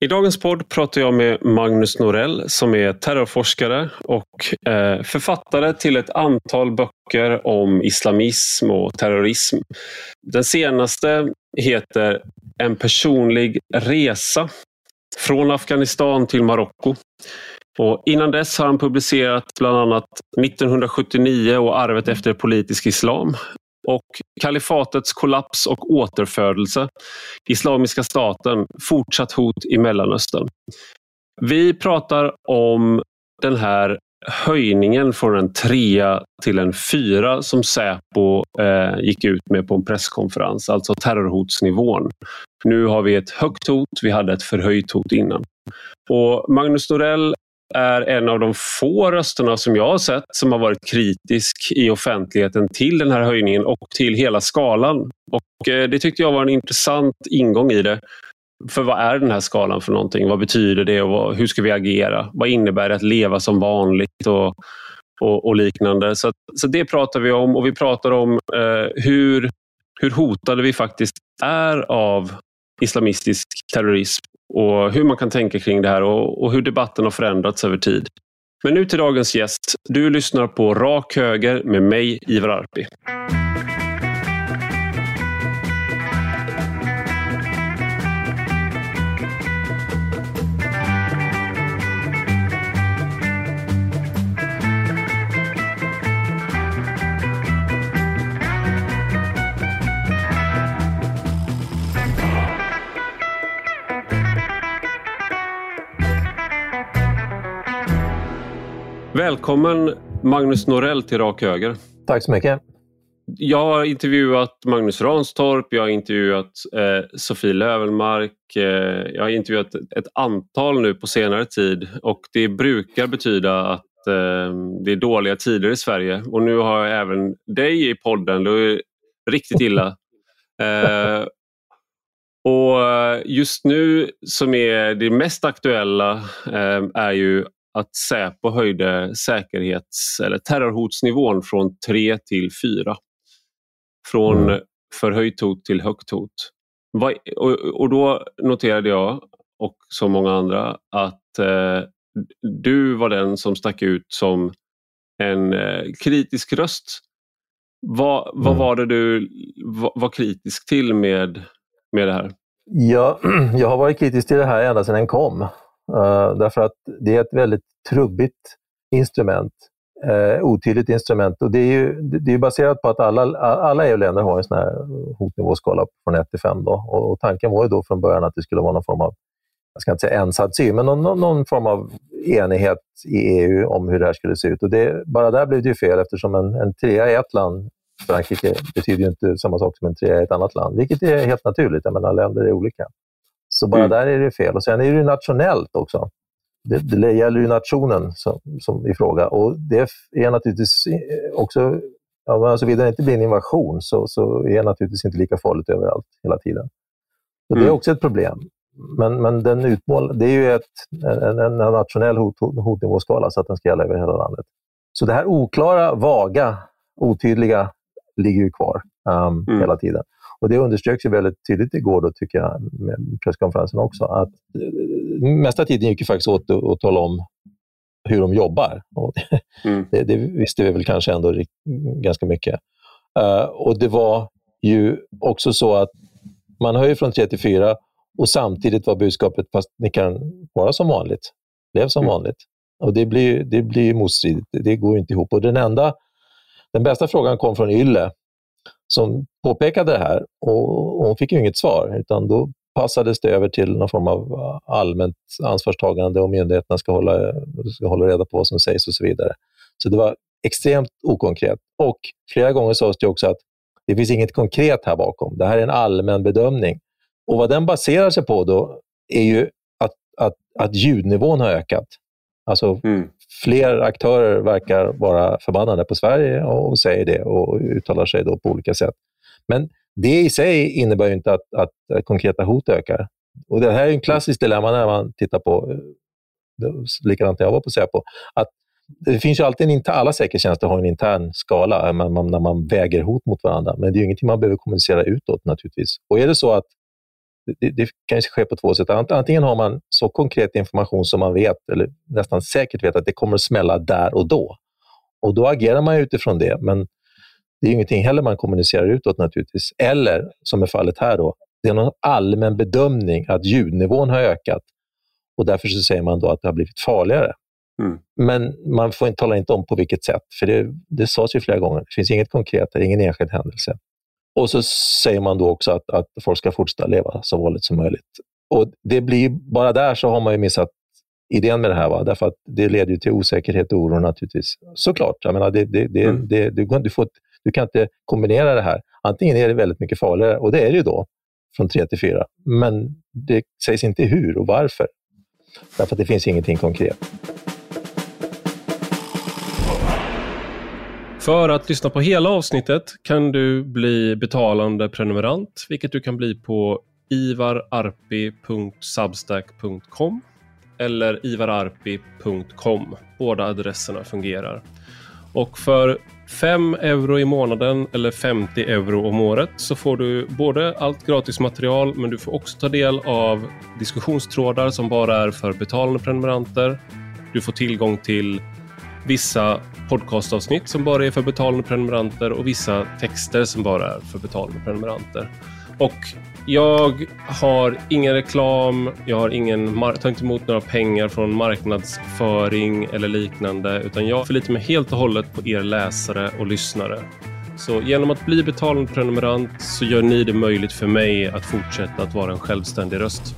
I dagens podd pratar jag med Magnus Norell som är terrorforskare och eh, författare till ett antal böcker om islamism och terrorism. Den senaste heter En personlig resa från Afghanistan till Marocko. Och innan dess har han publicerat bland annat 1979 och Arvet efter politisk islam och kalifatets kollaps och återfödelse. Islamiska staten, fortsatt hot i Mellanöstern. Vi pratar om den här höjningen från en trea till en fyra som Säpo eh, gick ut med på en presskonferens, alltså terrorhotsnivån. Nu har vi ett högt hot, vi hade ett förhöjt hot innan. Och Magnus Norell är en av de få rösterna som jag har sett som har varit kritisk i offentligheten till den här höjningen och till hela skalan. Och eh, Det tyckte jag var en intressant ingång i det. För vad är den här skalan för någonting? Vad betyder det och hur ska vi agera? Vad innebär det att leva som vanligt och, och, och liknande? Så, så det pratar vi om och vi pratar om eh, hur, hur hotade vi faktiskt är av islamistisk terrorism och hur man kan tänka kring det här och, och hur debatten har förändrats över tid. Men nu till dagens gäst. Du lyssnar på Rak Höger med mig, Ivar Arpi. Välkommen Magnus Norell till Rak Höger. Tack så mycket. Jag har intervjuat Magnus Ranstorp, jag har intervjuat eh, Sofie Lövenmark, eh, jag har intervjuat ett antal nu på senare tid och det brukar betyda att eh, det är dåliga tider i Sverige och nu har jag även dig i podden, det är riktigt illa. Eh, och just nu som är det mest aktuella eh, är ju att Säpo höjde säkerhets eller terrorhotsnivån från 3 till 4. Från mm. förhöjt hot till högt hot. Och, då noterade jag, och som många andra, att eh, du var den som stack ut som en eh, kritisk röst. Vad, vad mm. var det du var, var kritisk till med, med det här? Ja, jag har varit kritisk till det här ända sedan den kom. Eh, därför att det är ett väldigt trubbigt instrument, eh, otydligt instrument. Och det är ju det är baserat på att alla, alla EU-länder har en sån här hotnivåskala från 1 till 5. Då. Och, och, tanken var ju då från början att det skulle vara någon form av, jag ska inte säga ensad syn, men någon, någon, någon, form av enighet i EU om hur det här skulle se ut. Och det, bara där blev det ju fel eftersom en, en trea i ett land Frankrike betyder ju inte samma sak som en trea i ett annat land, vilket är helt naturligt. Jag menar, länder är olika. Så bara mm. där är det fel. Och Sen är det nationellt också. Det, det gäller ju nationen som, som i fråga. Och det är naturligtvis också, ja, alltså vill det inte bli en invasion så, så är det naturligtvis inte lika farligt överallt hela tiden. Så mm. Det är mm. också ett problem. Men, men den utmål, det är ju ett, en, en nationell hot, hotnivåskala så att den ska gälla över hela landet. Så det här oklara, vaga, otydliga ligger ju kvar um, mm. hela tiden. Och Det underströks ju väldigt tydligt igår, då, tycker jag, med presskonferensen också, att eh, mesta tiden gick ju faktiskt åt att tala om hur de jobbar. Mm. det, det, visste vi väl kanske ändå ganska mycket. Uh, och Det var ju också så att man höjer från 3 till 4 och samtidigt var budskapet, fast ni kan vara som vanligt. Lev som mm. vanligt. Och Det blir, det blir motstridigt. Det går inte ihop. Och den, enda, den bästa frågan kom från Ylle som påpekade det här och, hon fick ju inget svar utan då passades det över till någon form av uh, allmänt ansvarstagande och myndigheterna ska hålla, ska hålla reda på vad som sägs och så vidare. Så det var extremt okonkret. Och flera gånger sades det också att det finns inget konkret här bakom. Det här är en allmän bedömning. Och vad den baserar sig på då är ju att, att, att ljudnivån har ökat. Alltså mm. fler aktörer verkar vara förbannade på Sverige och säger det och uttalar sig då på olika sätt. Men det i sig innebär ju inte att, att konkreta hot ökar. Och Det här är en klassisk dilemma när man tittar på, likadant när jag var på Säpo, att det finns ju alltid en alla säkerhetstjänster har en intern skala man, man, när man väger hot mot varandra, men det är ju ingenting man behöver kommunicera utåt naturligtvis. Och är det så att Det, det kan ske på två sätt. Antingen har man så konkret information som man vet, eller nästan säkert vet, att det kommer att smälla där och då. Och då agerar man utifrån det, men det är ingenting heller man kommunicerar utåt naturligtvis. Eller, som är fallet här, då, det är någon allmän bedömning att ljudnivån har ökat och därför så säger man då att det har blivit farligare. Mm. Men man får inte, talar inte om på vilket sätt, för det, det sades ju flera gånger. Det finns inget konkret, det är ingen enskild händelse. Och så säger man då också att, att folk ska fortsätta leva så vanligt som möjligt. Och det blir, bara där så har man ju missat idén med det här. Va? Därför att det leder till osäkerhet och oro naturligtvis. Såklart, jag menar, det, det, det, mm. det, du, du, får, du kan inte kombinera det här. Antingen är det väldigt mycket farligare, och det är det ju då, från tre till fyra. Men det sägs inte hur och varför. Därför att det finns ingenting konkret. För att lyssna på hela avsnittet kan du bli betalande prenumerant, vilket du kan bli på ivararpi.substack.com eller ivararpi.com. Båda adresserna fungerar. Och för 5 euro i månaden eller 50 euro om året så får du både allt gratis material men du får också ta del av diskussionstrådar som bara är för betalande prenumeranter. Du får tillgång till vissa podcastavsnitt som bara är för betalande prenumeranter och vissa texter som bara är för betalande prenumeranter. Och jag har ingen reklam, jag har ingen, tar inte emot några pengar från marknadsföring eller liknande, utan jag förlitar mig helt och hållet på er läsare och lyssnare. Så genom att bli betalande prenumerant så gör ni det möjligt för mig att fortsätta att vara en självständig röst.